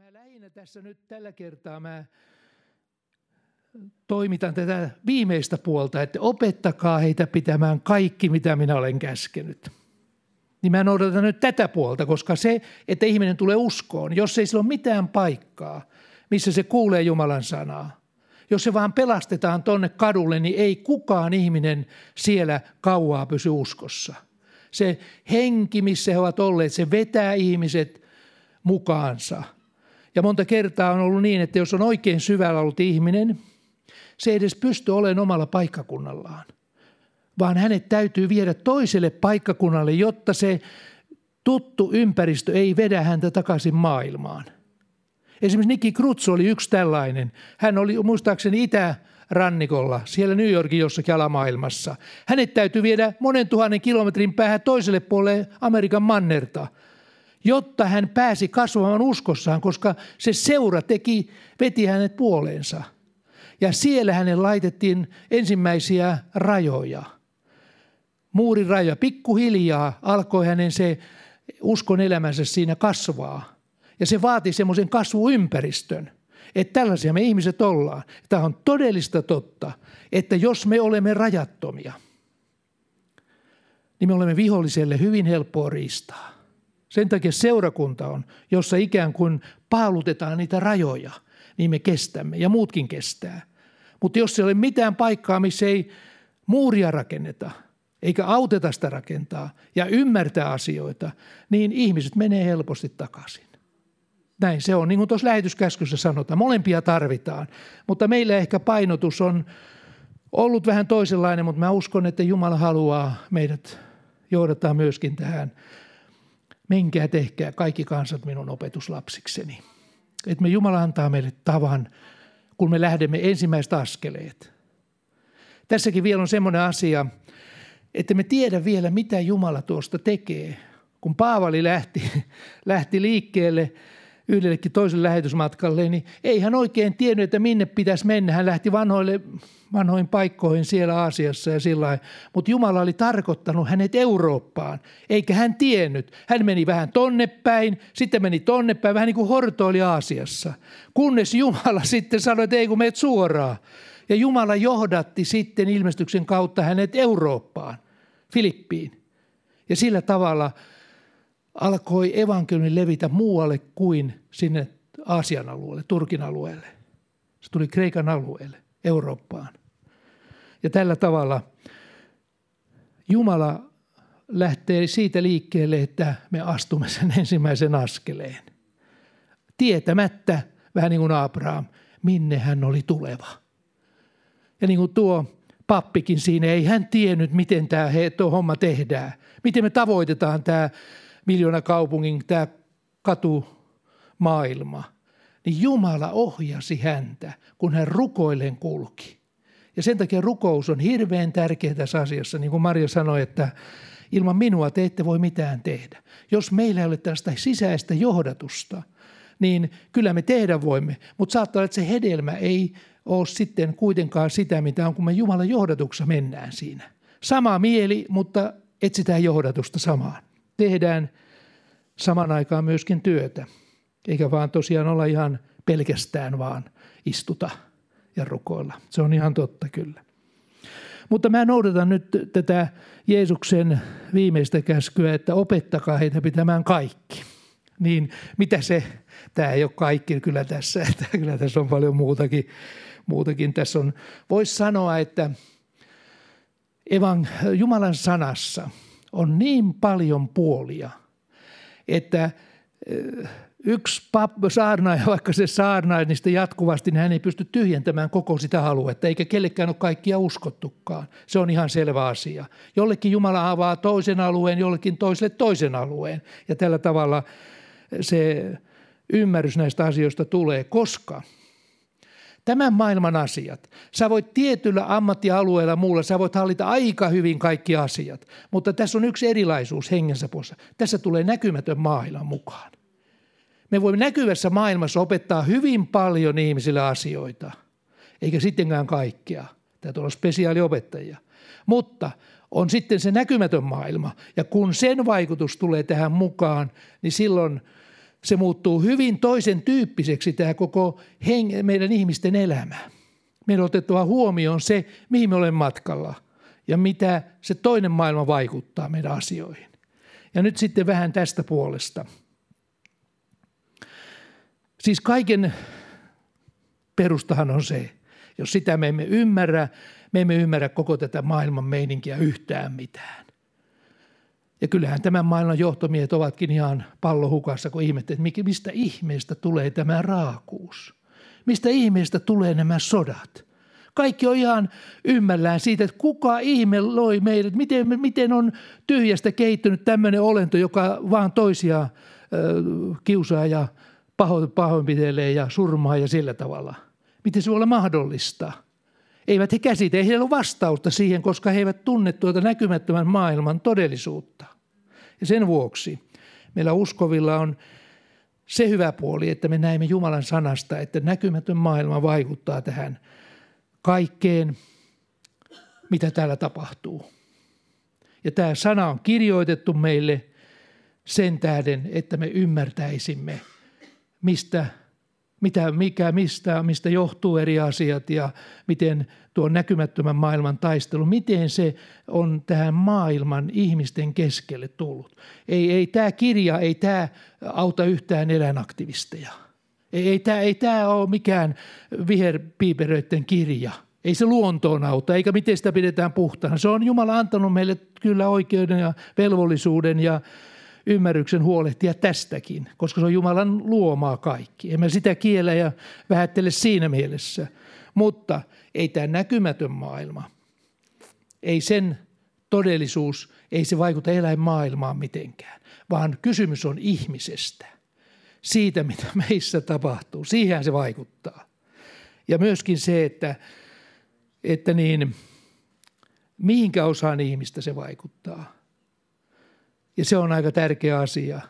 mä lähinnä tässä nyt tällä kertaa mä toimitan tätä viimeistä puolta, että opettakaa heitä pitämään kaikki, mitä minä olen käskenyt. Niin mä noudatan nyt tätä puolta, koska se, että ihminen tulee uskoon, jos ei sillä ole mitään paikkaa, missä se kuulee Jumalan sanaa, jos se vaan pelastetaan tonne kadulle, niin ei kukaan ihminen siellä kauaa pysy uskossa. Se henki, missä he ovat olleet, se vetää ihmiset mukaansa. Ja monta kertaa on ollut niin, että jos on oikein syvällä ollut ihminen, se ei edes pysty olemaan omalla paikkakunnallaan, vaan hänet täytyy viedä toiselle paikkakunnalle, jotta se tuttu ympäristö ei vedä häntä takaisin maailmaan – Esimerkiksi Nikki Krutz oli yksi tällainen. Hän oli muistaakseni itärannikolla, siellä New Yorkin jossakin alamaailmassa. Hänet täytyy viedä monen tuhannen kilometrin päähän toiselle puolelle Amerikan mannerta, jotta hän pääsi kasvamaan uskossaan, koska se seura teki, veti hänet puoleensa. Ja siellä hänen laitettiin ensimmäisiä rajoja. Muurirajoja. Pikkuhiljaa alkoi hänen se uskon elämänsä siinä kasvaa. Ja se vaatii semmoisen kasvuympäristön, että tällaisia me ihmiset ollaan. Tämä on todellista totta, että jos me olemme rajattomia, niin me olemme viholliselle hyvin helppoa riistaa. Sen takia seurakunta on, jossa ikään kuin paalutetaan niitä rajoja, niin me kestämme ja muutkin kestää. Mutta jos ei ole mitään paikkaa, missä ei muuria rakenneta, eikä auteta sitä rakentaa ja ymmärtää asioita, niin ihmiset menee helposti takaisin. Näin se on, niin kuin tuossa lähetyskäskyssä sanotaan. Molempia tarvitaan, mutta meillä ehkä painotus on ollut vähän toisenlainen, mutta mä uskon, että Jumala haluaa meidät johdattaa myöskin tähän. Menkää tehkää kaikki kansat minun opetuslapsikseni. Että me Jumala antaa meille tavan, kun me lähdemme ensimmäiset askeleet. Tässäkin vielä on semmoinen asia, että me tiedä vielä, mitä Jumala tuosta tekee. Kun Paavali lähti, lähti liikkeelle – yhdellekin toiselle lähetysmatkalle, niin ei hän oikein tiennyt, että minne pitäisi mennä. Hän lähti vanhoille, vanhoihin paikkoihin siellä Aasiassa ja sillä Mutta Jumala oli tarkoittanut hänet Eurooppaan, eikä hän tiennyt. Hän meni vähän tonne päin, sitten meni tonne päin, vähän niin kuin hortoili Aasiassa. Kunnes Jumala sitten sanoi, että ei kun meet suoraan. Ja Jumala johdatti sitten ilmestyksen kautta hänet Eurooppaan, Filippiin. Ja sillä tavalla – alkoi evankeliumi levitä muualle kuin sinne Aasian alueelle, Turkin alueelle. Se tuli Kreikan alueelle, Eurooppaan. Ja tällä tavalla Jumala lähtee siitä liikkeelle, että me astumme sen ensimmäisen askeleen. Tietämättä, vähän niin kuin Abraham, minne hän oli tuleva. Ja niin kuin tuo pappikin siinä, ei hän tiennyt, miten tämä tuo homma tehdään. Miten me tavoitetaan tämä miljoona kaupungin tämä katumaailma, niin Jumala ohjasi häntä, kun hän rukoillen kulki. Ja sen takia rukous on hirveän tärkeä tässä asiassa, niin kuin Maria sanoi, että ilman minua te ette voi mitään tehdä. Jos meillä ei ole tästä sisäistä johdatusta, niin kyllä me tehdä voimme, mutta saattaa olla, että se hedelmä ei ole sitten kuitenkaan sitä, mitä on, kun me Jumalan johdatuksessa mennään siinä. Sama mieli, mutta etsitään johdatusta samaan tehdään saman aikaan myöskin työtä, eikä vaan tosiaan olla ihan pelkästään vaan istuta ja rukoilla. Se on ihan totta kyllä. Mutta mä noudatan nyt tätä Jeesuksen viimeistä käskyä, että opettakaa heitä pitämään kaikki. Niin mitä se, tämä ei ole kaikki kyllä tässä, että kyllä tässä on paljon muutakin. muutakin. Tässä on, voisi sanoa, että evan, Jumalan sanassa – on niin paljon puolia, että eh, yksi saarnaaja, vaikka se saarnaa niistä jatkuvasti, niin hän ei pysty tyhjentämään koko sitä aluetta, eikä kellekään ole kaikkia uskottukaan. Se on ihan selvä asia. Jollekin Jumala avaa toisen alueen, jollekin toiselle toisen alueen. Ja tällä tavalla se ymmärrys näistä asioista tulee, koska – Tämän maailman asiat. Sä voit tietyllä ammattialueella muulla, sä voit hallita aika hyvin kaikki asiat, mutta tässä on yksi erilaisuus hengensä puolessa. Tässä tulee näkymätön maailma mukaan. Me voimme näkyvässä maailmassa opettaa hyvin paljon ihmisille asioita, eikä sittenkään kaikkea. Täytyy olla spesiaaliopettajia. Mutta on sitten se näkymätön maailma, ja kun sen vaikutus tulee tähän mukaan, niin silloin se muuttuu hyvin toisen tyyppiseksi tämä koko heng- meidän ihmisten elämä. Meidän on otettava huomioon se, mihin me olemme matkalla ja mitä se toinen maailma vaikuttaa meidän asioihin. Ja nyt sitten vähän tästä puolesta. Siis kaiken perustahan on se, jos sitä me emme ymmärrä, me emme ymmärrä koko tätä maailman meininkiä yhtään mitään. Ja kyllähän tämän maailman johtomiehet ovatkin ihan pallohukassa, kun ihmettelevät, että mistä ihmeestä tulee tämä raakuus. Mistä ihmeestä tulee nämä sodat. Kaikki on ihan ymmällään siitä, että kuka ihme loi meidät, miten, miten on tyhjästä kehittynyt tämmöinen olento, joka vaan toisia ö, kiusaa ja paho, pahoinpitelee ja surmaa ja sillä tavalla. Miten se voi olla mahdollista? Eivät he käsitä, ei heillä ole vastausta siihen, koska he eivät tunne tuota näkymättömän maailman todellisuutta. Ja sen vuoksi meillä uskovilla on se hyvä puoli, että me näemme Jumalan sanasta, että näkymätön maailma vaikuttaa tähän kaikkeen, mitä täällä tapahtuu. Ja tämä sana on kirjoitettu meille sen tähden, että me ymmärtäisimme, mistä mitä, mikä, mistä, mistä johtuu eri asiat ja miten tuo näkymättömän maailman taistelu, miten se on tähän maailman ihmisten keskelle tullut. Ei, ei tämä kirja, ei tämä auta yhtään eläinaktivisteja. Ei, ei tämä ei tämä ole mikään viherpiiperöiden kirja. Ei se luontoon auta, eikä miten sitä pidetään puhtaana. Se on Jumala antanut meille kyllä oikeuden ja velvollisuuden ja ymmärryksen huolehtia tästäkin, koska se on Jumalan luomaa kaikki. Emme sitä kiellä ja vähättele siinä mielessä. Mutta ei tämä näkymätön maailma, ei sen todellisuus, ei se vaikuta eläinmaailmaan mitenkään, vaan kysymys on ihmisestä. Siitä, mitä meissä tapahtuu. Siihen se vaikuttaa. Ja myöskin se, että, että niin, mihinkä osaan ihmistä se vaikuttaa – ja se on aika tärkeä asia,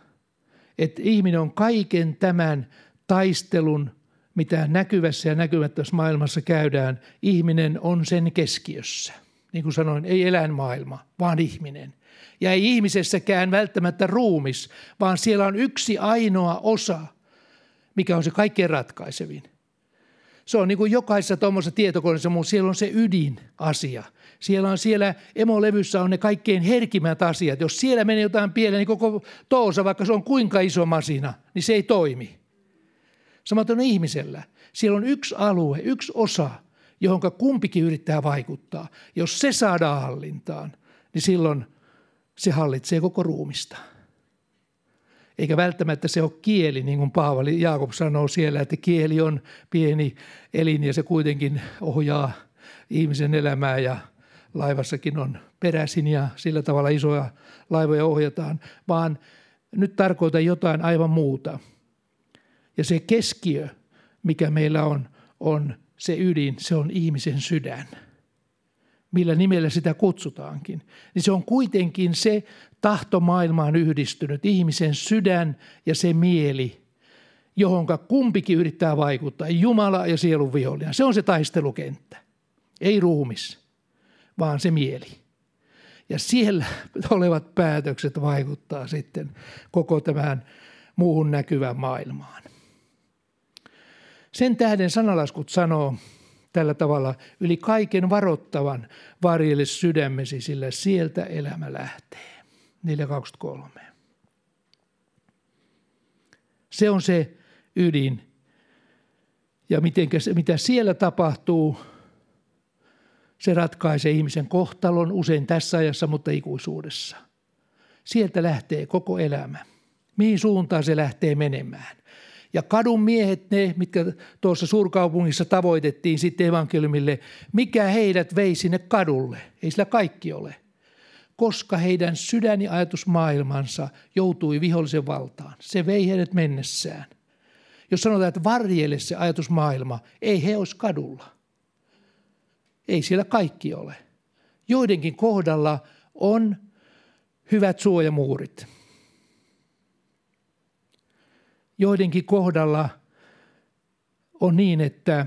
että ihminen on kaiken tämän taistelun, mitä näkyvässä ja näkymättömässä maailmassa käydään, ihminen on sen keskiössä. Niin kuin sanoin, ei eläinmaailma, vaan ihminen. Ja ei ihmisessäkään välttämättä ruumis, vaan siellä on yksi ainoa osa, mikä on se kaikkein ratkaisevin. Se on niin kuin jokaisessa tuommoisessa tietokoneessa, mutta siellä on se ydinasia – siellä on siellä emolevyssä on ne kaikkein herkimmät asiat. Jos siellä menee jotain pieleen, niin koko toosa, vaikka se on kuinka iso masina, niin se ei toimi. Samaten on ihmisellä. Siellä on yksi alue, yksi osa, johon kumpikin yrittää vaikuttaa. Jos se saadaan hallintaan, niin silloin se hallitsee koko ruumista. Eikä välttämättä se ole kieli, niin kuin Paavali Jaakob sanoo siellä, että kieli on pieni elin ja se kuitenkin ohjaa ihmisen elämää ja laivassakin on peräisin ja sillä tavalla isoja laivoja ohjataan, vaan nyt tarkoitan jotain aivan muuta. Ja se keskiö, mikä meillä on, on se ydin, se on ihmisen sydän. Millä nimellä sitä kutsutaankin. Niin se on kuitenkin se tahto maailmaan yhdistynyt, ihmisen sydän ja se mieli, johonka kumpikin yrittää vaikuttaa, Jumala ja sielun vihollinen. Se on se taistelukenttä, ei ruumis vaan se mieli. Ja siellä olevat päätökset vaikuttaa sitten koko tämän muuhun näkyvään maailmaan. Sen tähden sanalaskut sanoo tällä tavalla, yli kaiken varottavan varjelle sydämesi, sillä sieltä elämä lähtee. 423. Se on se ydin. Ja mitenkä, mitä siellä tapahtuu, se ratkaisee ihmisen kohtalon usein tässä ajassa, mutta ikuisuudessa. Sieltä lähtee koko elämä. Mihin suuntaan se lähtee menemään? Ja kadun miehet, ne, mitkä tuossa suurkaupungissa tavoitettiin sitten evankeliumille, mikä heidät vei sinne kadulle? Ei sillä kaikki ole. Koska heidän sydän- ja ajatusmaailmansa joutui vihollisen valtaan. Se vei heidät mennessään. Jos sanotaan, että varjelle se ajatusmaailma, ei he olisi kadulla – ei siellä kaikki ole. Joidenkin kohdalla on hyvät suojamuurit. Joidenkin kohdalla on niin, että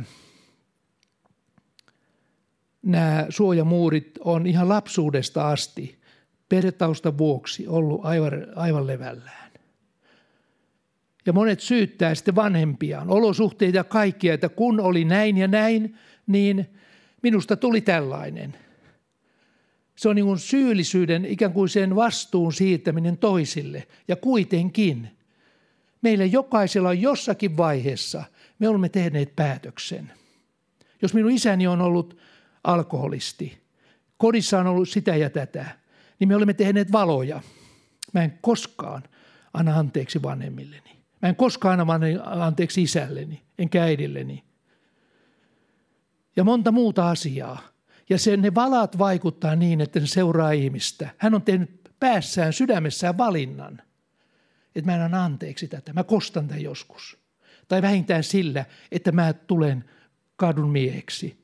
nämä suojamuurit on ihan lapsuudesta asti perhetausta vuoksi ollut aivan, aivan levällään. Ja monet syyttää sitten vanhempiaan, olosuhteita ja kaikkia, että kun oli näin ja näin, niin minusta tuli tällainen. Se on niin syyllisyyden, ikään kuin sen vastuun siirtäminen toisille. Ja kuitenkin meillä jokaisella on jossakin vaiheessa, me olemme tehneet päätöksen. Jos minun isäni on ollut alkoholisti, kodissa on ollut sitä ja tätä, niin me olemme tehneet valoja. Mä en koskaan anna anteeksi vanhemmilleni. Mä en koskaan anna anteeksi isälleni, enkä äidilleni. Ja monta muuta asiaa. Ja sen ne valat vaikuttaa niin, että ne seuraa ihmistä. Hän on tehnyt päässään, sydämessään valinnan, että mä en anna anteeksi tätä. Mä kostan tämän joskus. Tai vähintään sillä, että mä tulen kadun mieheksi.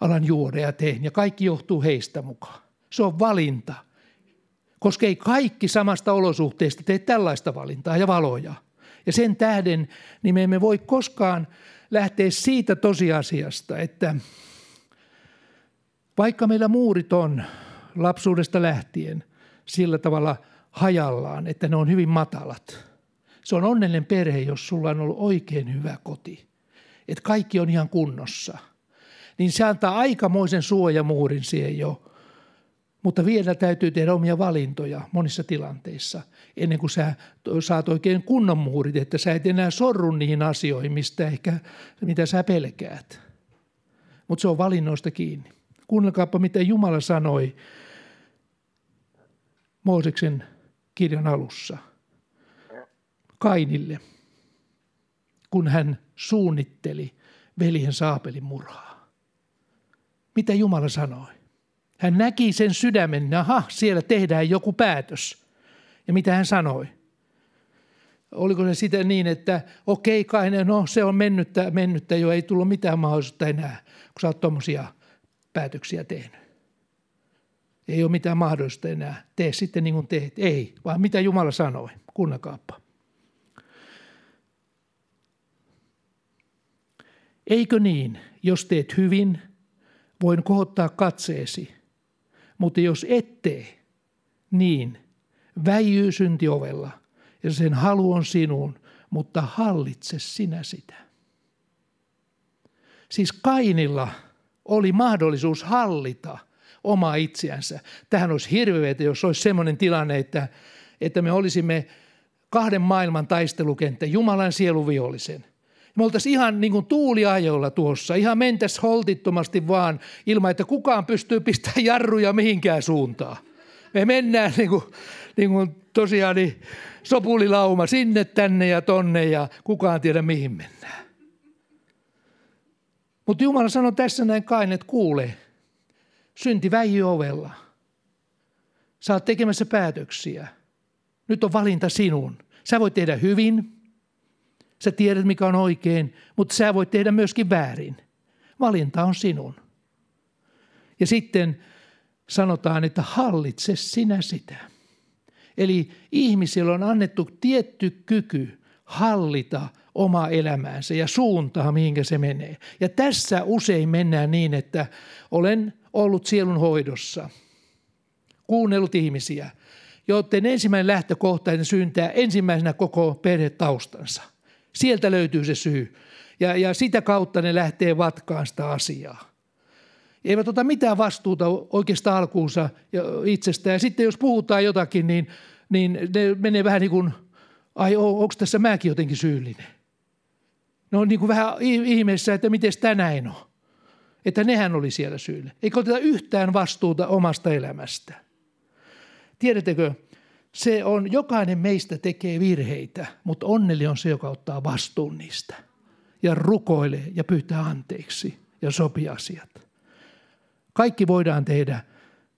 Alan juoda ja teen. Ja kaikki johtuu heistä mukaan. Se on valinta. Koska ei kaikki samasta olosuhteesta tee tällaista valintaa ja valoja. Ja sen tähden niin me emme voi koskaan lähteä siitä tosiasiasta, että vaikka meillä muurit on lapsuudesta lähtien sillä tavalla hajallaan, että ne on hyvin matalat. Se on onnellinen perhe, jos sulla on ollut oikein hyvä koti. Että kaikki on ihan kunnossa. Niin se antaa aikamoisen suojamuurin siihen jo mutta vielä täytyy tehdä omia valintoja monissa tilanteissa ennen kuin sä saat oikein kunnon muurit, että sä et enää sorru niihin asioihin, mistä ehkä, mitä sä pelkäät. Mutta se on valinnoista kiinni. Kuunnelkaapa, mitä Jumala sanoi Mooseksen kirjan alussa Kainille, kun hän suunnitteli veljen saapelin murhaa. Mitä Jumala sanoi? Hän näki sen sydämen, aha, siellä tehdään joku päätös. Ja mitä hän sanoi? Oliko se sitä niin, että okei kai, no se on mennyttä, mennyttä jo, ei tullut mitään mahdollisuutta enää, kun sä oot tuommoisia päätöksiä tehnyt. Ei ole mitään mahdollista enää. Tee sitten niin kuin teet. Ei, vaan mitä Jumala sanoi. Kuunnakaappa. Eikö niin, jos teet hyvin, voin kohottaa katseesi – mutta jos ettei, niin väijyy syntiovella ja sen halu on sinun, mutta hallitse sinä sitä. Siis Kainilla oli mahdollisuus hallita omaa itseänsä. Tähän olisi hirveätä, jos olisi sellainen tilanne, että, että me olisimme kahden maailman taistelukenttä, Jumalan sieluvihollisen me oltaisiin ihan niin kuin tuuliajoilla tuossa, ihan mentäs holtittomasti vaan ilman, että kukaan pystyy pistämään jarruja mihinkään suuntaan. Me mennään niin kuin, niin kuin tosiaan niin sopulilauma sinne, tänne ja tonne ja kukaan tiedä mihin mennään. Mutta Jumala sanoi tässä näin kain, että kuule, synti väijy ovella. Sä oot tekemässä päätöksiä. Nyt on valinta sinun. Sä voit tehdä hyvin, Sä tiedät, mikä on oikein, mutta sä voit tehdä myöskin väärin. Valinta on sinun. Ja sitten sanotaan, että hallitse sinä sitä. Eli ihmisillä on annettu tietty kyky hallita omaa elämäänsä ja suuntaa, mihinkä se menee. Ja tässä usein mennään niin, että olen ollut sielun hoidossa, kuunnellut ihmisiä, joiden ensimmäinen lähtökohtainen syntää ensimmäisenä koko perhetaustansa – Sieltä löytyy se syy. Ja, ja sitä kautta ne lähtee vatkaan sitä asiaa. Eivät ota mitään vastuuta oikeastaan alkuunsa itsestään. Ja sitten jos puhutaan jotakin, niin, niin ne menee vähän niin kuin, ai onko tässä mäkin jotenkin syyllinen? Ne on niin kuin vähän ihmeessä, että miten tämä näin on. Että nehän oli siellä syyllä. Eikä oteta yhtään vastuuta omasta elämästä. Tiedättekö, se on, jokainen meistä tekee virheitä, mutta onneli on se, joka ottaa vastuun niistä ja rukoilee ja pyytää anteeksi ja sopii asiat. Kaikki voidaan tehdä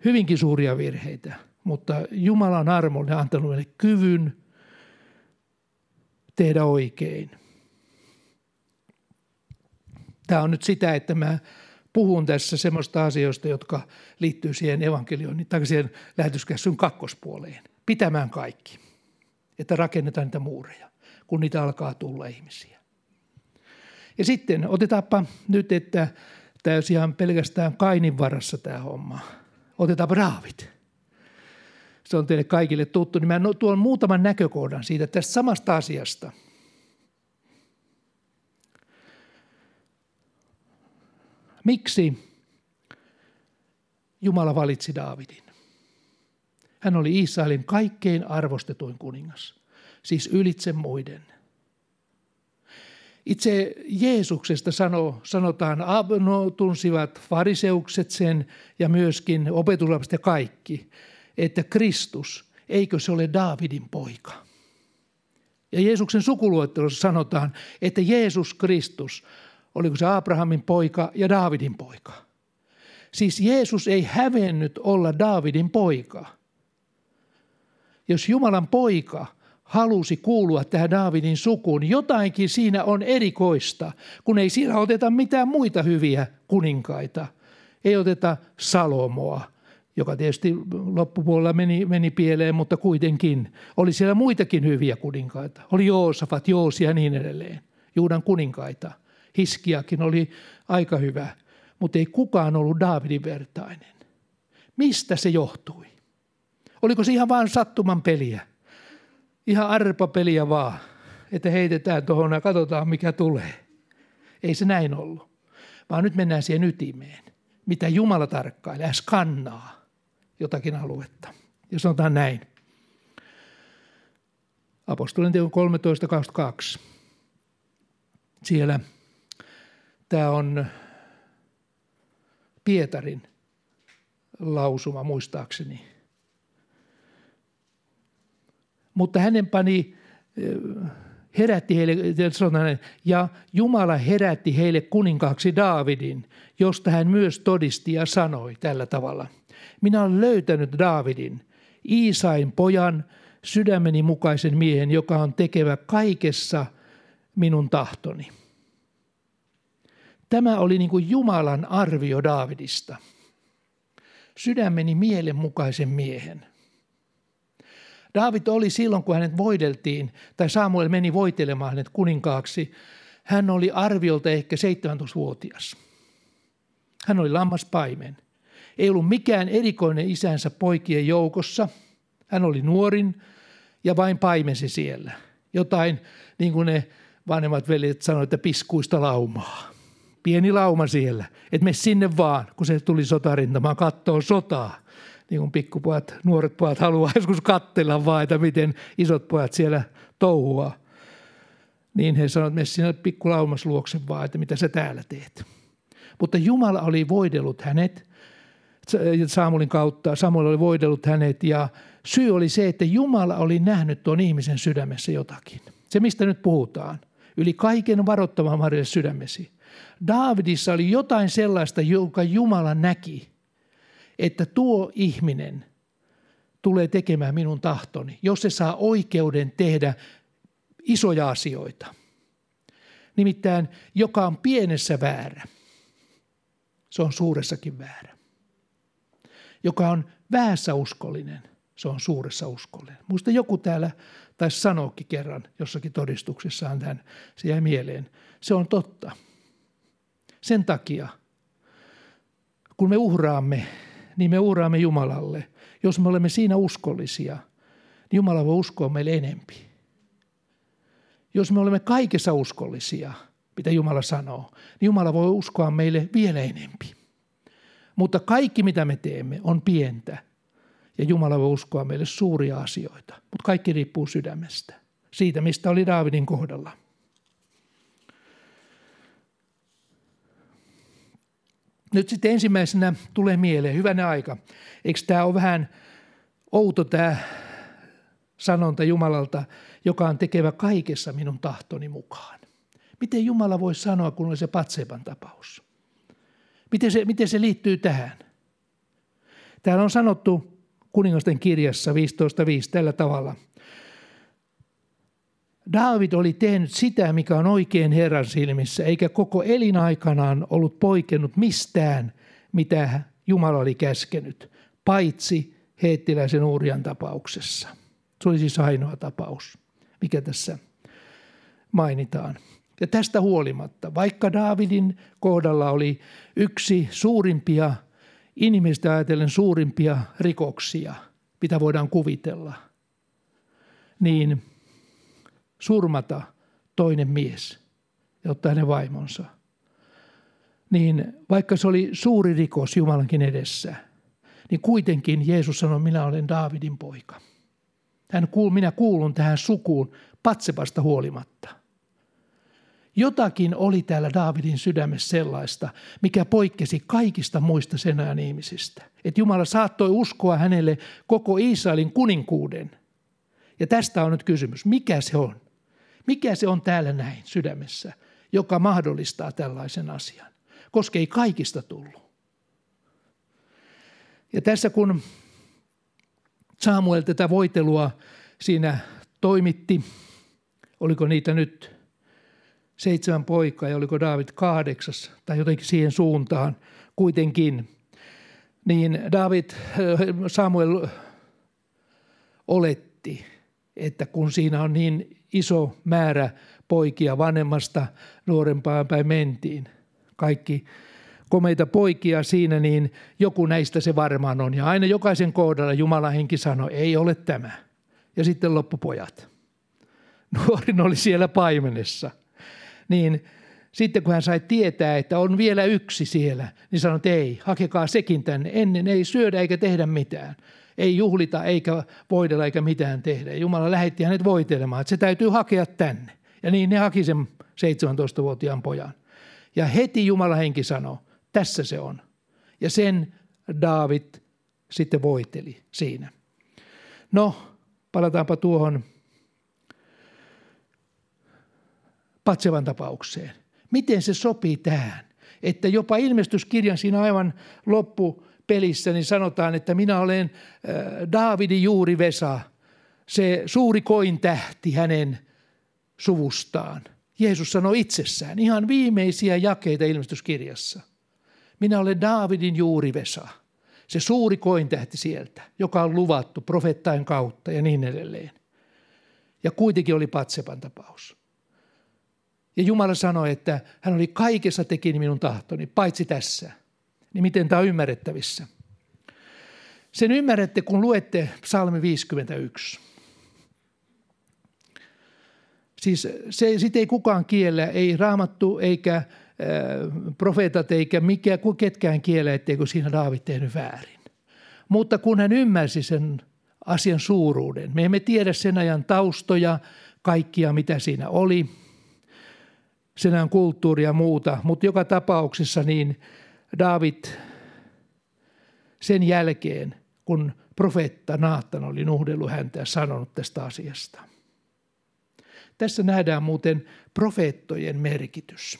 hyvinkin suuria virheitä, mutta Jumala on armollinen antanut meille kyvyn tehdä oikein. Tämä on nyt sitä, että mä puhun tässä semmoista asioista, jotka liittyy siihen evankelioon, tai siihen lähetyskässyn kakkospuoleen pitämään kaikki, että rakennetaan niitä muureja, kun niitä alkaa tulla ihmisiä. Ja sitten otetaanpa nyt, että tämä pelkästään Kainin varassa tämä homma. Otetaanpa Raavit. Se on teille kaikille tuttu. Niin mä no- tuon muutaman näkökohdan siitä tästä samasta asiasta. Miksi Jumala valitsi Daavidin? Hän oli Israelin kaikkein arvostetuin kuningas, siis ylitse muiden. Itse Jeesuksesta sano, sanotaan, no, tunsivat fariseukset sen ja myöskin opetuslapset ja kaikki, että Kristus, eikö se ole Daavidin poika? Ja Jeesuksen sukuluettelossa sanotaan, että Jeesus Kristus, oliko se Abrahamin poika ja Daavidin poika. Siis Jeesus ei hävennyt olla Daavidin poika. Jos Jumalan poika halusi kuulua tähän Daavidin sukuun, jotainkin siinä on erikoista, kun ei siinä oteta mitään muita hyviä kuninkaita. Ei oteta Salomoa, joka tietysti loppupuolella meni, meni pieleen, mutta kuitenkin oli siellä muitakin hyviä kuninkaita. Oli Joosafat, Joosi ja niin edelleen, Juudan kuninkaita. Hiskiakin oli aika hyvä, mutta ei kukaan ollut Daavidin vertainen. Mistä se johtui? Oliko se ihan vain sattuman peliä? Ihan arpapeliä vaan, että heitetään tuohon ja katsotaan mikä tulee. Ei se näin ollut, vaan nyt mennään siihen ytimeen. Mitä Jumala tarkkailee, skannaa jotakin aluetta. Ja sanotaan näin. Apostolien teko 13.22. Siellä tämä on Pietarin lausuma muistaakseni. Mutta hänen pani, herätti heille, sanotaan, ja Jumala herätti heille kuninkaaksi Daavidin, josta hän myös todisti ja sanoi tällä tavalla – minä olen löytänyt Daavidin, Iisain pojan, sydämeni mukaisen miehen, joka on tekevä kaikessa minun tahtoni. Tämä oli niin kuin Jumalan arvio Daavidista. Sydämeni mielen mukaisen miehen. Daavid oli silloin, kun hänet voideltiin, tai Samuel meni voitelemaan hänet kuninkaaksi, hän oli arviolta ehkä 17-vuotias. Hän oli lammaspaimen. Ei ollut mikään erikoinen isänsä poikien joukossa. Hän oli nuorin ja vain paimensi siellä. Jotain, niin kuin ne vanhemmat veljet sanoivat, että piskuista laumaa. Pieni lauma siellä, että me sinne vaan, kun se tuli sotarintamaan kattoo sotaa. Niin kuin pikkupojat, nuoret pojat haluaa joskus kattella vaan, että miten isot pojat siellä touhua. Niin he sanoivat, että sinne pikkulaumas luokse vaan, että mitä sä täällä teet. Mutta Jumala oli voidellut hänet Saamulin kautta. Samuel oli voidellut hänet ja syy oli se, että Jumala oli nähnyt tuon ihmisen sydämessä jotakin. Se, mistä nyt puhutaan. Yli kaiken varoittamaan Marille sydämesi. Daavidissa oli jotain sellaista, jonka Jumala näki, että tuo ihminen tulee tekemään minun tahtoni, jos se saa oikeuden tehdä isoja asioita. Nimittäin, joka on pienessä väärä, se on suuressakin väärä joka on vähässä uskollinen, se on suuressa uskollinen. Muista joku täällä taisi sanoakin kerran jossakin todistuksessaan tämän, se jäi mieleen. Se on totta. Sen takia, kun me uhraamme, niin me uhraamme Jumalalle. Jos me olemme siinä uskollisia, niin Jumala voi uskoa meille enempi. Jos me olemme kaikessa uskollisia, mitä Jumala sanoo, niin Jumala voi uskoa meille vielä enempi. Mutta kaikki, mitä me teemme, on pientä. Ja Jumala voi uskoa meille suuria asioita. Mutta kaikki riippuu sydämestä. Siitä, mistä oli Daavidin kohdalla. Nyt sitten ensimmäisenä tulee mieleen, hyvänä aika. Eikö tämä ole vähän outo tämä sanonta Jumalalta, joka on tekevä kaikessa minun tahtoni mukaan? Miten Jumala voi sanoa, kun oli se Patseban tapaus? Miten se, miten se liittyy tähän? Täällä on sanottu kuningasten kirjassa 15.5 tällä tavalla. David oli tehnyt sitä, mikä on oikein Herran silmissä, eikä koko elinaikanaan ollut poikennut mistään, mitä Jumala oli käskenyt, paitsi heettiläisen Uurian tapauksessa. Se oli siis ainoa tapaus, mikä tässä mainitaan. Ja tästä huolimatta, vaikka Daavidin kohdalla oli yksi suurimpia, inhimillistä ajatellen suurimpia rikoksia, mitä voidaan kuvitella, niin surmata toinen mies ja ottaa hänen vaimonsa, niin vaikka se oli suuri rikos Jumalankin edessä, niin kuitenkin Jeesus sanoi, minä olen Daavidin poika. Hän kuul, minä kuulun tähän sukuun Patsepasta huolimatta. Jotakin oli täällä Daavidin sydämessä sellaista, mikä poikkesi kaikista muista sen ajan ihmisistä. Että Jumala saattoi uskoa hänelle koko Israelin kuninkuuden. Ja tästä on nyt kysymys. Mikä se on? Mikä se on täällä näin sydämessä, joka mahdollistaa tällaisen asian? Koska ei kaikista tullut. Ja tässä kun Samuel tätä voitelua siinä toimitti, oliko niitä nyt seitsemän poikaa ja oliko David kahdeksas tai jotenkin siihen suuntaan kuitenkin, niin David, Samuel oletti, että kun siinä on niin iso määrä poikia vanhemmasta nuorempaan päin mentiin, kaikki komeita poikia siinä, niin joku näistä se varmaan on. Ja aina jokaisen kohdalla Jumalan henki sanoi, ei ole tämä. Ja sitten loppupojat. Nuorin oli siellä paimenessa. Niin sitten kun hän sai tietää, että on vielä yksi siellä, niin sanoi, että ei, hakekaa sekin tänne. Ennen ei syödä eikä tehdä mitään. Ei juhlita eikä voidella eikä mitään tehdä. Jumala lähetti hänet voitelemaan, että se täytyy hakea tänne. Ja niin ne haki sen 17-vuotiaan pojan. Ja heti Jumala henki sanoi, tässä se on. Ja sen David sitten voiteli siinä. No, palataanpa tuohon Patsevan tapaukseen. Miten se sopii tähän? Että jopa ilmestyskirjan siinä aivan loppupelissä niin sanotaan, että minä olen äh, Daavidin juuri Vesa, se suuri koin tähti hänen suvustaan. Jeesus sanoi itsessään, ihan viimeisiä jakeita ilmestyskirjassa. Minä olen Daavidin juurivesa, se suuri kointähti sieltä, joka on luvattu profeettain kautta ja niin edelleen. Ja kuitenkin oli Patsepan tapaus. Ja Jumala sanoi, että hän oli kaikessa teki minun tahtoni, paitsi tässä. Niin miten tämä on ymmärrettävissä? Sen ymmärrätte, kun luette psalmi 51. Siis se, sitä ei kukaan kiellä, ei raamattu eikä profeetat eikä mikä, ketkään kiele, etteikö siinä Daavid tehnyt väärin. Mutta kun hän ymmärsi sen asian suuruuden, me emme tiedä sen ajan taustoja, kaikkia mitä siinä oli, sen ajan kulttuuria ja muuta, mutta joka tapauksessa niin David sen jälkeen, kun profeetta Naattan oli nuhdellut häntä ja sanonut tästä asiasta. Tässä nähdään muuten profeettojen merkitys.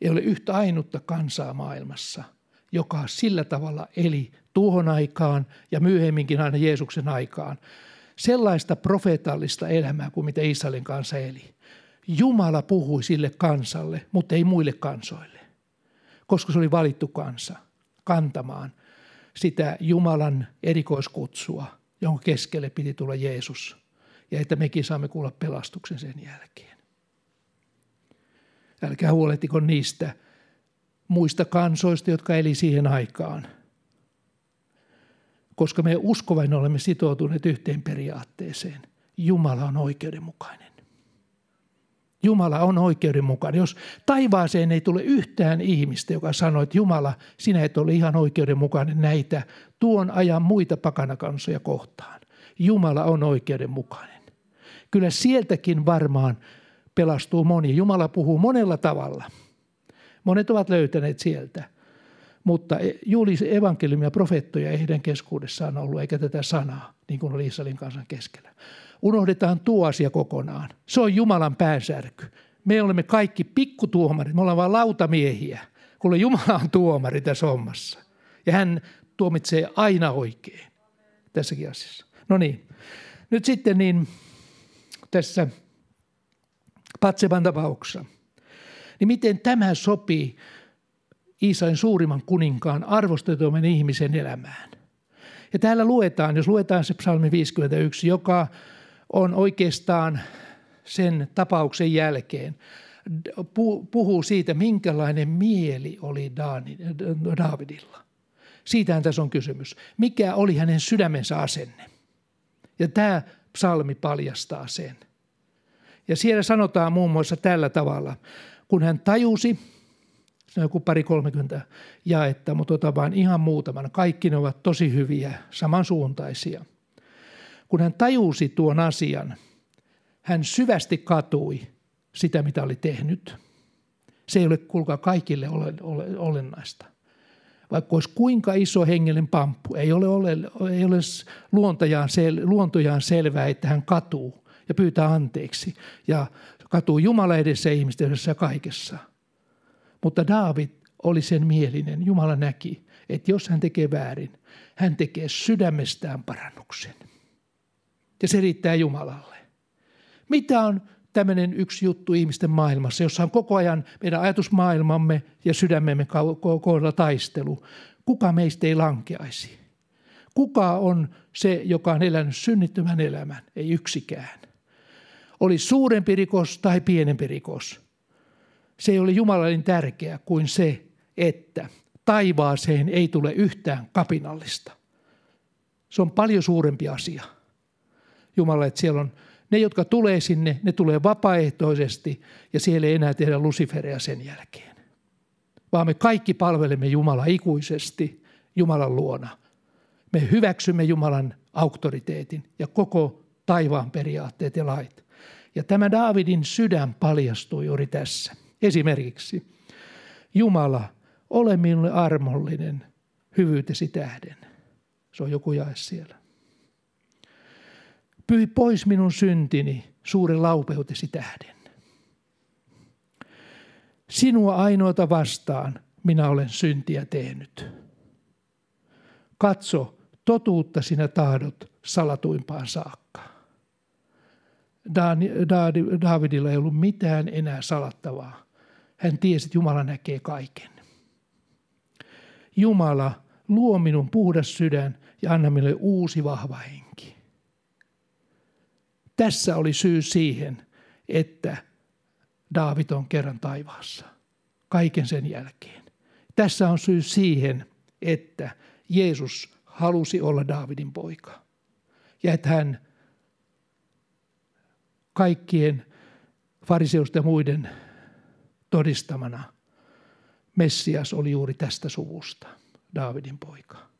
Ei ole yhtä ainutta kansaa maailmassa, joka sillä tavalla eli tuohon aikaan ja myöhemminkin aina Jeesuksen aikaan. Sellaista profeetallista elämää kuin mitä Israelin kansa eli. Jumala puhui sille kansalle, mutta ei muille kansoille, koska se oli valittu kansa kantamaan sitä Jumalan erikoiskutsua, jonka keskelle piti tulla Jeesus, ja että mekin saamme kuulla pelastuksen sen jälkeen. Älkää huolehtiko niistä muista kansoista, jotka eli siihen aikaan. Koska me uskovain olemme sitoutuneet yhteen periaatteeseen. Jumala on oikeudenmukainen. Jumala on oikeudenmukainen. Jos taivaaseen ei tule yhtään ihmistä, joka sanoo, että Jumala, sinä et ole ihan oikeudenmukainen näitä tuon ajan muita pakanakansoja kohtaan. Jumala on oikeudenmukainen. Kyllä sieltäkin varmaan pelastuu moni. Jumala puhuu monella tavalla. Monet ovat löytäneet sieltä. Mutta e- juuri evankeliumia ja profeettoja ei heidän keskuudessaan ollut, eikä tätä sanaa, niin kuin oli Israelin kansan keskellä. Unohdetaan tuo asia kokonaan. Se on Jumalan päänsärky. Me olemme kaikki pikkutuomarit, me olemme vain lautamiehiä, kun Jumala on tuomari tässä hommassa. Ja hän tuomitsee aina oikein tässäkin asiassa. No niin, nyt sitten niin tässä – Patseban tapauksessa. Niin miten tämä sopii Israelin suurimman kuninkaan arvostetumman ihmisen elämään? Ja täällä luetaan, jos luetaan se psalmi 51, joka on oikeastaan sen tapauksen jälkeen, puhuu siitä, minkälainen mieli oli Daavidilla. Siitähän tässä on kysymys. Mikä oli hänen sydämensä asenne? Ja tämä psalmi paljastaa sen – ja siellä sanotaan muun muassa tällä tavalla, kun hän tajusi, se on joku pari kolmekymmentä jaetta, mutta otan vain ihan muutaman. Kaikki ne ovat tosi hyviä, samansuuntaisia. Kun hän tajusi tuon asian, hän syvästi katui sitä, mitä oli tehnyt. Se ei ole, kuulkaa, kaikille ole, ole, olennaista. Vaikka olisi kuinka iso hengellinen pamppu, ei ole, ole, ei ole luontojaan, sel, luontojaan selvää, että hän katuu ja pyytää anteeksi ja katuu Jumala edessä ihmisten edessä kaikessa. Mutta Daavid oli sen mielinen. Jumala näki, että jos hän tekee väärin, hän tekee sydämestään parannuksen. Ja se riittää Jumalalle. Mitä on tämmöinen yksi juttu ihmisten maailmassa, jossa on koko ajan meidän ajatusmaailmamme ja sydämemme kohdalla taistelu. Kuka meistä ei lankeaisi? Kuka on se, joka on elänyt synnittömän elämän? Ei yksikään. Oli suurempi rikos tai pienempi rikos. Se ei ole Jumalalle tärkeä kuin se, että taivaaseen ei tule yhtään kapinallista. Se on paljon suurempi asia. Jumala, että siellä on ne, jotka tulee sinne, ne tulee vapaaehtoisesti ja siellä ei enää tehdä Luciferia sen jälkeen. Vaan me kaikki palvelemme Jumala ikuisesti Jumalan luona. Me hyväksymme Jumalan auktoriteetin ja koko taivaan periaatteet ja lait. Ja tämä Daavidin sydän paljastui juuri tässä. Esimerkiksi Jumala, ole minulle armollinen hyvyytesi tähden. Se on joku jae siellä. Pyhi pois minun syntini suuren laupeutesi tähden. Sinua ainoata vastaan minä olen syntiä tehnyt. Katso, totuutta sinä tahdot salatuimpaan saakka. Daavidilla ei ollut mitään enää salattavaa. Hän tiesi, että Jumala näkee kaiken. Jumala, luo minun puhdas sydän ja anna minulle uusi vahva henki. Tässä oli syy siihen, että Daavid on kerran taivaassa. Kaiken sen jälkeen. Tässä on syy siihen, että Jeesus halusi olla Daavidin poika. Ja että hän kaikkien fariseusten ja muiden todistamana Messias oli juuri tästä suvusta, Daavidin poika.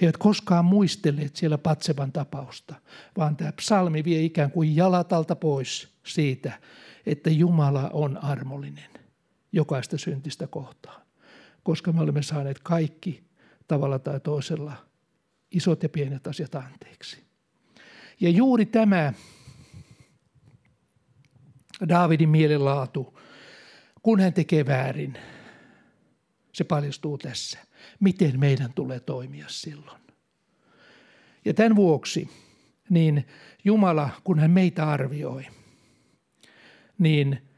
He eivät koskaan muistelleet siellä Patseban tapausta, vaan tämä psalmi vie ikään kuin jalatalta pois siitä, että Jumala on armollinen jokaista syntistä kohtaan. Koska me olemme saaneet kaikki tavalla tai toisella isot ja pienet asiat anteeksi. Ja juuri tämä Daavidin mielenlaatu, kun hän tekee väärin, se paljastuu tässä miten meidän tulee toimia silloin. Ja tämän vuoksi, niin Jumala, kun hän meitä arvioi, niin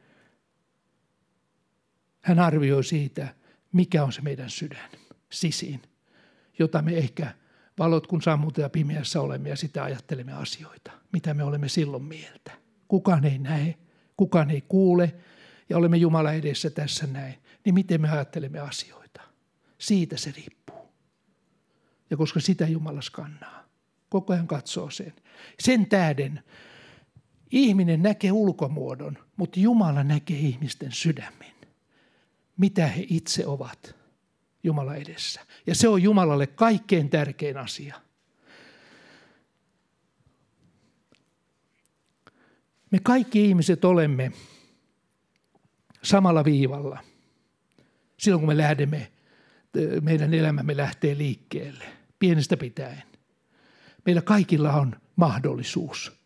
hän arvioi siitä, mikä on se meidän sydän, sisin, jota me ehkä valot kun sammutaan ja pimeässä olemme ja sitä ajattelemme asioita. Mitä me olemme silloin mieltä. Kukaan ei näe, kukaan ei kuule ja olemme Jumala edessä tässä näin. Niin miten me ajattelemme asioita? Siitä se riippuu. Ja koska sitä Jumala skannaa, koko ajan katsoo sen. Sen tähden ihminen näkee ulkomuodon, mutta Jumala näkee ihmisten sydämen. Mitä he itse ovat Jumala edessä. Ja se on Jumalalle kaikkein tärkein asia. Me kaikki ihmiset olemme samalla viivalla silloin, kun me lähdemme meidän elämämme lähtee liikkeelle pienestä pitäen. Meillä kaikilla on mahdollisuus.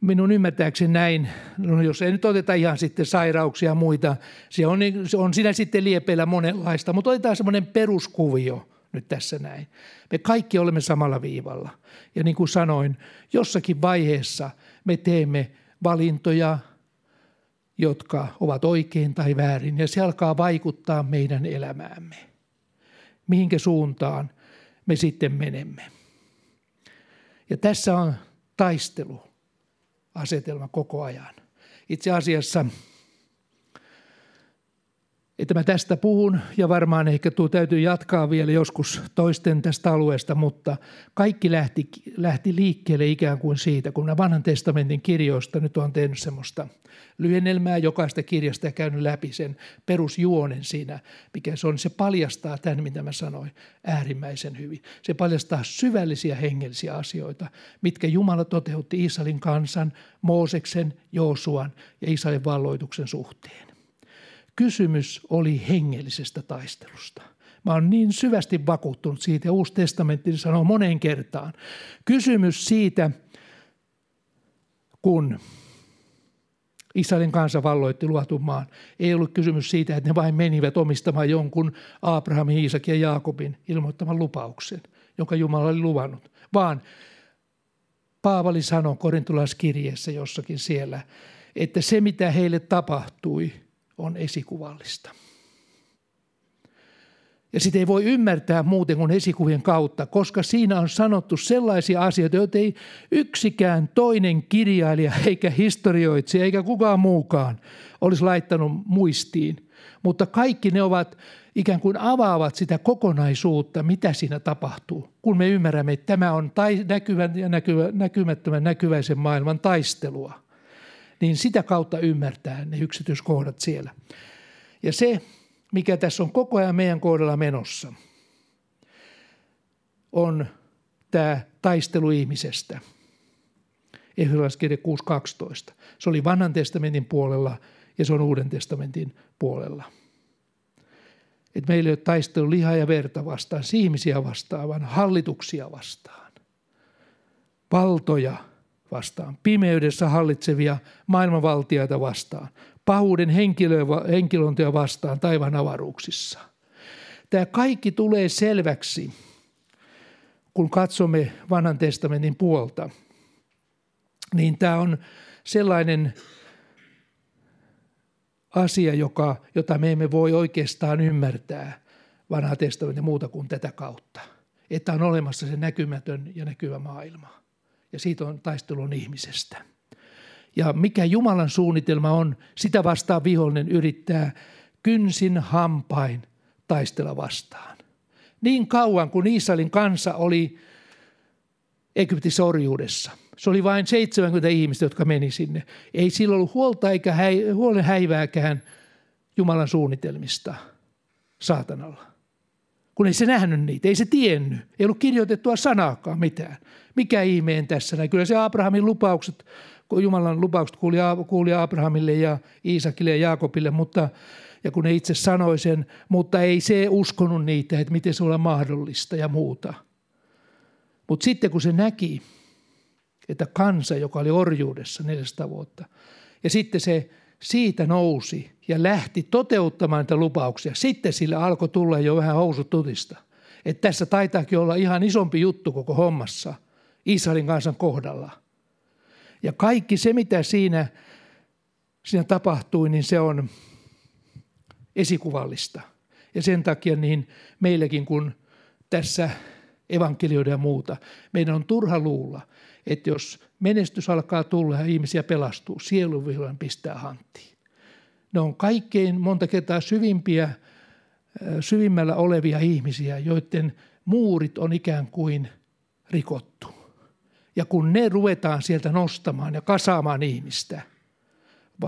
Minun ymmärtääkseni näin, no jos ei nyt oteta ihan sitten sairauksia ja muita, se on, se on siinä sitten liepeillä monenlaista, mutta otetaan semmoinen peruskuvio nyt tässä näin. Me kaikki olemme samalla viivalla. Ja niin kuin sanoin, jossakin vaiheessa me teemme valintoja, jotka ovat oikein tai väärin, ja se alkaa vaikuttaa meidän elämäämme mihinkä suuntaan me sitten menemme. Ja tässä on taistelu asetelma koko ajan. Itse asiassa että mä tästä puhun ja varmaan ehkä tuo täytyy jatkaa vielä joskus toisten tästä alueesta, mutta kaikki lähti, lähti liikkeelle ikään kuin siitä, kun mä vanhan testamentin kirjoista nyt on tehnyt semmoista lyhennelmää jokaista kirjasta ja käynyt läpi sen perusjuonen siinä, mikä se on. Se paljastaa tämän, mitä mä sanoin, äärimmäisen hyvin. Se paljastaa syvällisiä hengellisiä asioita, mitkä Jumala toteutti Israelin kansan, Mooseksen, Joosuan ja Israelin valloituksen suhteen. Kysymys oli hengellisestä taistelusta. Mä oon niin syvästi vakuuttunut siitä, ja Uusi testamentti sanoo moneen kertaan. Kysymys siitä, kun Israelin kansa valloitti luotun maan. Ei ollut kysymys siitä, että ne vain menivät omistamaan jonkun Abrahamin, Iisak ja Jaakobin ilmoittaman lupauksen, jonka Jumala oli luvannut, vaan Paavali sanoi korintolaiskirjeessä jossakin siellä, että se mitä heille tapahtui on esikuvallista. Ja sitä ei voi ymmärtää muuten kuin esikuvien kautta, koska siinä on sanottu sellaisia asioita, joita ei yksikään toinen kirjailija eikä historioitsija eikä kukaan muukaan olisi laittanut muistiin. Mutta kaikki ne ovat ikään kuin avaavat sitä kokonaisuutta, mitä siinä tapahtuu, kun me ymmärrämme, että tämä on tai näkyvän ja näkyvä, näkymättömän näkyväisen maailman taistelua. Niin sitä kautta ymmärtää ne yksityiskohdat siellä. Ja se, mikä tässä on koko ajan meidän kohdalla menossa, on tämä taistelu ihmisestä. Efesolaiskirja 6.12. Se oli vanhan testamentin puolella ja se on uuden testamentin puolella. Et meillä ei ole taistelu lihaa ja verta vastaan, ihmisiä vastaan, vaan hallituksia vastaan. Valtoja vastaan, pimeydessä hallitsevia maailmanvaltiaita vastaan, pahuuden henkilöintiä vastaan taivaan avaruuksissa. Tämä kaikki tulee selväksi, kun katsomme vanhan testamentin puolta. Niin tämä on sellainen asia, joka, jota me emme voi oikeastaan ymmärtää vanhaa testamentin muuta kuin tätä kautta. Että on olemassa se näkymätön ja näkyvä maailma. Ja siitä on taistelun ihmisestä. Ja mikä Jumalan suunnitelma on, sitä vastaan vihollinen yrittää kynsin hampain taistella vastaan. Niin kauan kuin Israelin kansa oli Egyptin sorjuudessa. Se oli vain 70 ihmistä, jotka meni sinne. Ei sillä ollut huolta eikä häi, huolen häivääkään Jumalan suunnitelmista saatanalla. Kun ei se nähnyt niitä, ei se tiennyt, ei ollut kirjoitettua sanaakaan mitään. Mikä ihmeen tässä näin? Kyllä se Abrahamin lupaukset Jumalan lupaukset kuuli, kuuli Abrahamille ja Iisakille ja Jaakobille, mutta, ja kun ne itse sanoi sen, mutta ei se uskonut niitä, että miten se on mahdollista ja muuta. Mutta sitten kun se näki, että kansa, joka oli orjuudessa 400 vuotta, ja sitten se siitä nousi ja lähti toteuttamaan niitä lupauksia. Sitten sille alkoi tulla jo vähän housut tutista. Että tässä taitaakin olla ihan isompi juttu koko hommassa Israelin kansan kohdalla – ja kaikki se, mitä siinä, siinä tapahtui, niin se on esikuvallista. Ja sen takia niin meilläkin, kun tässä evankelioida ja muuta, meidän on turha luulla, että jos menestys alkaa tulla ja ihmisiä pelastuu, sielu pistää hanttiin. Ne on kaikkein monta kertaa syvimpiä, syvimmällä olevia ihmisiä, joiden muurit on ikään kuin rikottu. Ja kun ne ruvetaan sieltä nostamaan ja kasaamaan ihmistä,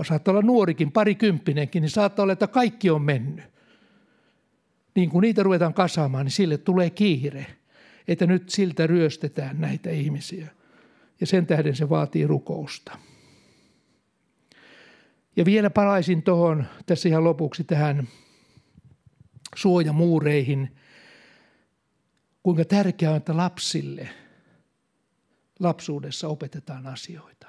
saattaa olla nuorikin, parikymppinenkin, niin saattaa olla, että kaikki on mennyt. Niin kun niitä ruvetaan kasaamaan, niin sille tulee kiire, että nyt siltä ryöstetään näitä ihmisiä. Ja sen tähden se vaatii rukousta. Ja vielä palaisin tuohon tässä ihan lopuksi tähän suojamuureihin, kuinka tärkeää on, että lapsille – lapsuudessa opetetaan asioita.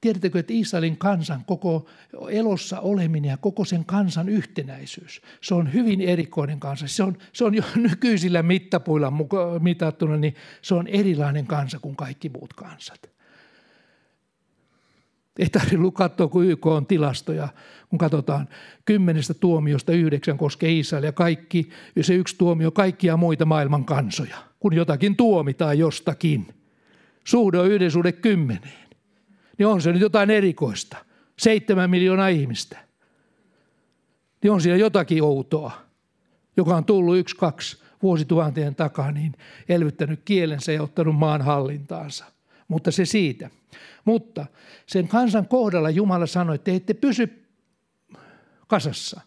Tiedättekö, että Israelin kansan koko elossa oleminen ja koko sen kansan yhtenäisyys, se on hyvin erikoinen kansa. Se on, se on jo nykyisillä mittapuilla mitattuna, niin se on erilainen kansa kuin kaikki muut kansat. Ei tarvitse katsoa, kun YK on tilastoja, kun katsotaan kymmenestä tuomiosta yhdeksän koskee Israelia, kaikki, se yksi tuomio kaikkia muita maailman kansoja, kun jotakin tuomitaan jostakin. Suhde on yhden suhde kymmeneen. Niin on se nyt jotain erikoista. Seitsemän miljoonaa ihmistä. niin on siinä jotakin outoa, joka on tullut yksi, kaksi vuosituhantien takaa, niin elvyttänyt kielensä ja ottanut maan hallintaansa. Mutta se siitä. Mutta sen kansan kohdalla Jumala sanoi, että te ette pysy kasassa,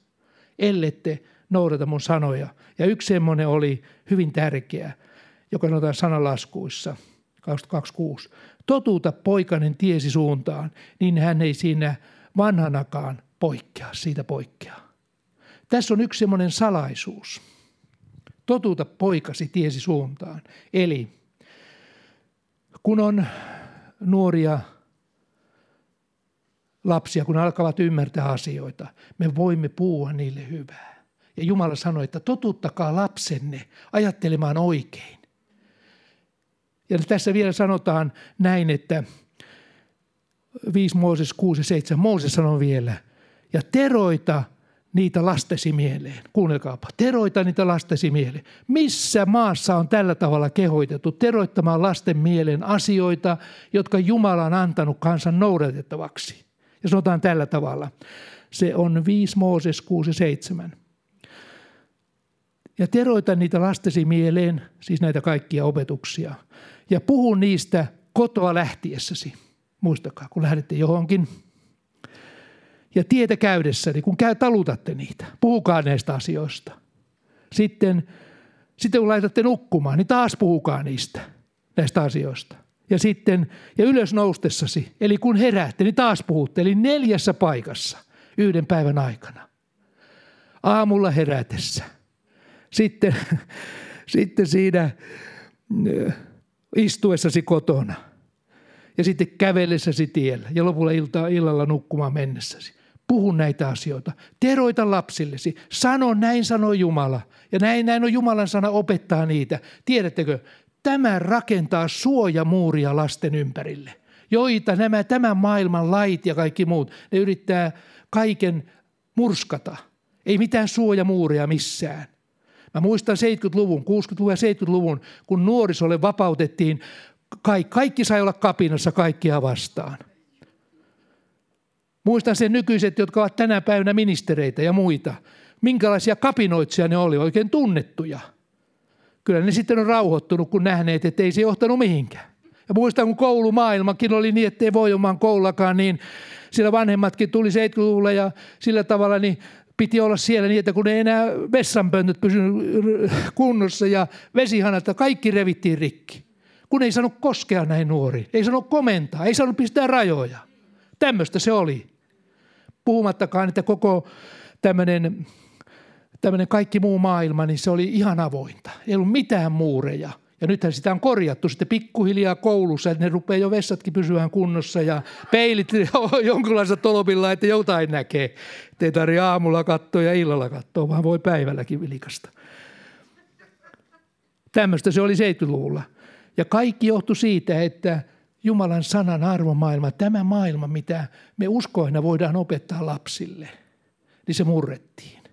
ellette noudata mun sanoja. Ja yksi semmoinen oli hyvin tärkeä, joka sanotaan sanalaskuissa 26. Totuuta poikainen tiesi suuntaan, niin hän ei siinä vanhanakaan poikkea, siitä poikkeaa. Tässä on yksi semmoinen salaisuus. Totuuta poikasi tiesi suuntaan. Eli kun on nuoria lapsia, kun alkavat ymmärtää asioita, me voimme puhua niille hyvää. Ja Jumala sanoi, että totuttakaa lapsenne ajattelemaan oikein. Ja tässä vielä sanotaan näin, että 5 Mooses 6 ja 7, Mooses sanoi vielä, ja teroita niitä lastesi mieleen. Kuunnelkaapa, teroita niitä lastesi mieleen. Missä maassa on tällä tavalla kehoitettu teroittamaan lasten mieleen asioita, jotka Jumala on antanut kansan noudatettavaksi? Ja sanotaan tällä tavalla. Se on 5 Mooses 6 ja 7. Ja teroita niitä lastesi mieleen, siis näitä kaikkia opetuksia, ja puhu niistä kotoa lähtiessäsi. Muistakaa, kun lähdette johonkin, ja tietä käydessäni, kun käy, talutatte niitä, puhukaa näistä asioista. Sitten, sitten kun laitatte nukkumaan, niin taas puhukaa niistä, näistä asioista. Ja sitten, ja ylös noustessasi, eli kun heräätte, niin taas puhutte, eli neljässä paikassa yhden päivän aikana. Aamulla herätessä. Sitten, sitten siinä istuessasi kotona. Ja sitten kävellessäsi tiellä ja lopulla ilta, illalla nukkumaan mennessäsi. Puhu näitä asioita. Teroita lapsillesi. Sano, näin sanoi Jumala. Ja näin, näin on Jumalan sana opettaa niitä. Tiedättekö, tämä rakentaa suojamuuria lasten ympärille, joita nämä tämän maailman lait ja kaikki muut, ne yrittää kaiken murskata. Ei mitään suojamuuria missään. Mä muistan 70-luvun, 60-luvun ja 70-luvun, kun nuorisolle vapautettiin, kaikki, sai olla kapinassa kaikkia vastaan – Muistan sen nykyiset, jotka ovat tänä päivänä ministereitä ja muita. Minkälaisia kapinoitsia ne oli, oikein tunnettuja. Kyllä ne sitten on rauhoittunut, kun nähneet, että ei se johtanut mihinkään. Ja muistan, kun koulumaailmakin oli niin, että ei voi omaan koulullakaan, niin sillä vanhemmatkin tuli 70-luvulla ja sillä tavalla niin piti olla siellä niin, että kun ei enää vessanpöntöt pysynyt kunnossa ja vesihanat, kaikki revittiin rikki. Kun ei saanut koskea näin nuori, ei saanut komentaa, ei saanut pistää rajoja. Tämmöistä se oli. Puhumattakaan, että koko tämmöinen, tämmöinen kaikki muu maailma, niin se oli ihan avointa. Ei ollut mitään muureja. Ja nythän sitä on korjattu sitten pikkuhiljaa koulussa, että ne rupeaa jo vessatkin pysyään kunnossa ja peilit jonkunlaisella tolopilla, että jotain näkee. Että ei tarvitse aamulla katsoa ja illalla katsoa, vaan voi päivälläkin vilikasta. Tämmöistä se oli 70-luvulla. Ja kaikki johtui siitä, että Jumalan sanan arvomaailma, tämä maailma, mitä me uskoina voidaan opettaa lapsille, niin se murrettiin.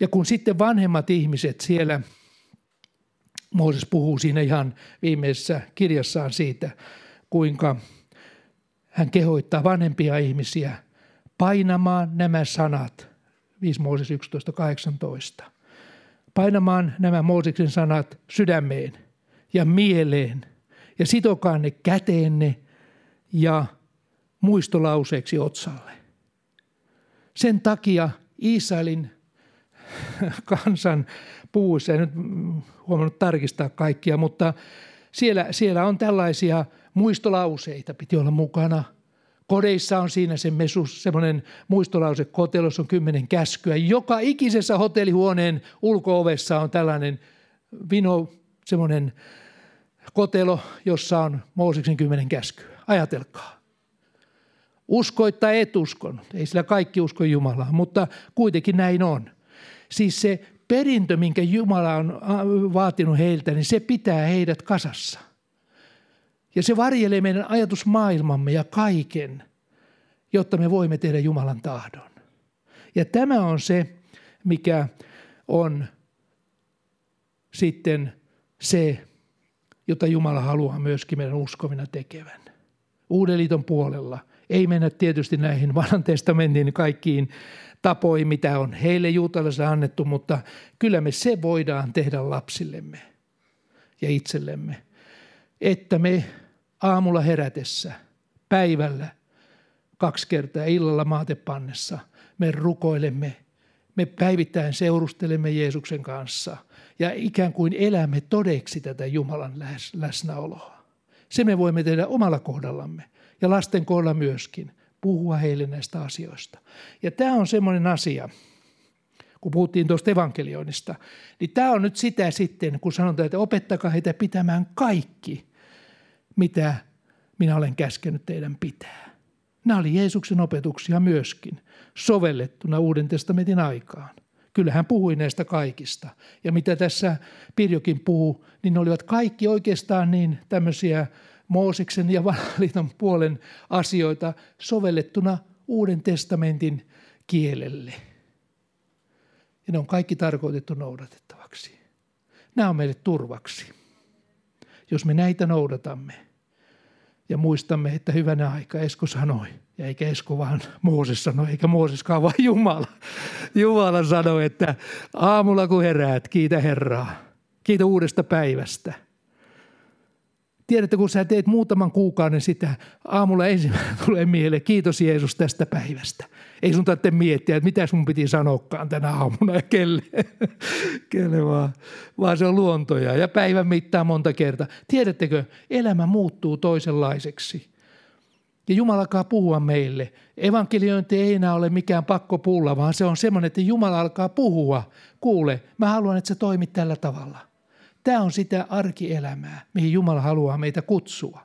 Ja kun sitten vanhemmat ihmiset siellä, Mooses puhuu siinä ihan viimeisessä kirjassaan siitä, kuinka hän kehoittaa vanhempia ihmisiä painamaan nämä sanat, 5 Mooses 11.18 painamaan nämä Mooseksen sanat sydämeen ja mieleen ja sitokaa ne käteenne ja muistolauseeksi otsalle. Sen takia Israelin kansan puuissa, en nyt huomannut tarkistaa kaikkia, mutta siellä, siellä on tällaisia muistolauseita, piti olla mukana – Kodeissa on siinä se mesus, semmoinen muistolause, kotelossa on kymmenen käskyä. Joka ikisessä hotellihuoneen ulkoovessa on tällainen vino, semmoinen kotelo, jossa on Mooseksen kymmenen käskyä. Ajatelkaa. Uskoit tai et uskonut. Ei sillä kaikki usko Jumalaa, mutta kuitenkin näin on. Siis se perintö, minkä Jumala on vaatinut heiltä, niin se pitää heidät kasassa – ja se varjelee meidän ajatusmaailmamme ja kaiken, jotta me voimme tehdä Jumalan tahdon. Ja tämä on se, mikä on sitten se, jota Jumala haluaa myöskin meidän uskovina tekevän. Uuden liiton puolella Ei mennä tietysti näihin vanhan testamentin kaikkiin tapoihin, mitä on heille juutalaisille annettu, mutta kyllä me se voidaan tehdä lapsillemme ja itsellemme, että me aamulla herätessä, päivällä, kaksi kertaa illalla maatepannessa, me rukoilemme, me päivittäin seurustelemme Jeesuksen kanssa ja ikään kuin elämme todeksi tätä Jumalan läsnäoloa. Se me voimme tehdä omalla kohdallamme ja lasten kohdalla myöskin, puhua heille näistä asioista. Ja tämä on semmoinen asia, kun puhuttiin tuosta evankelioinnista, niin tämä on nyt sitä sitten, kun sanotaan, että opettakaa heitä pitämään kaikki, mitä minä olen käskenyt teidän pitää. Nämä oli Jeesuksen opetuksia myöskin, sovellettuna Uuden testamentin aikaan. Kyllä hän puhui näistä kaikista. Ja mitä tässä Pirjokin puhuu, niin ne olivat kaikki oikeastaan niin tämmöisiä Mooseksen ja vanhaliiton puolen asioita sovellettuna Uuden testamentin kielelle. Ja ne on kaikki tarkoitettu noudatettavaksi. Nämä on meille turvaksi. Jos me näitä noudatamme ja muistamme, että hyvänä aika Esko sanoi, ja eikä Esko vaan Mooses sanoi, eikä Mooseskaan vaan Jumala. Jumala sanoi, että aamulla kun heräät, kiitä Herraa. Kiitä uudesta päivästä – Tiedätte, kun sä teet muutaman kuukauden sitä, aamulla ensimmäinen tulee mieleen, kiitos Jeesus tästä päivästä. Ei sun tarvitse miettiä, että mitä sun piti sanoakaan tänä aamuna ja kelle, kelle vaan, vaan se on luontoja ja päivän mittaa monta kertaa. Tiedättekö, elämä muuttuu toisenlaiseksi. Ja Jumala alkaa puhua meille. Evankeliointi ei enää ole mikään pakko pulla, vaan se on semmoinen, että Jumala alkaa puhua. Kuule, mä haluan, että sä toimit tällä tavalla – Tämä on sitä arkielämää, mihin Jumala haluaa meitä kutsua.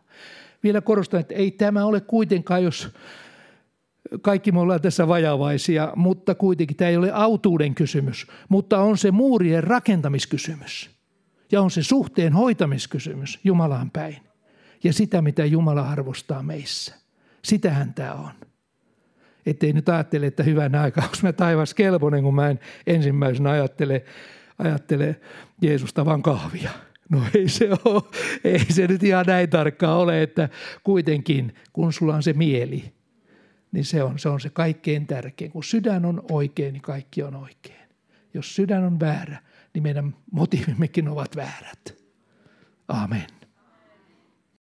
Vielä korostan, että ei tämä ole kuitenkaan, jos kaikki me ollaan tässä vajavaisia, mutta kuitenkin tämä ei ole autuuden kysymys, mutta on se muurien rakentamiskysymys ja on se suhteen hoitamiskysymys Jumalaan päin ja sitä, mitä Jumala arvostaa meissä. Sitähän tämä on. Ettei nyt ajattele, että hyvänä aikaa, onko mä taivas kelpoinen, kun mä en ensimmäisenä ajattele ajattelee Jeesusta vaan kahvia. No ei se ole, ei se nyt ihan näin tarkkaa ole, että kuitenkin kun sulla on se mieli, niin se on se, on se kaikkein tärkein. Kun sydän on oikein, niin kaikki on oikein. Jos sydän on väärä, niin meidän motiivimmekin ovat väärät. Amen.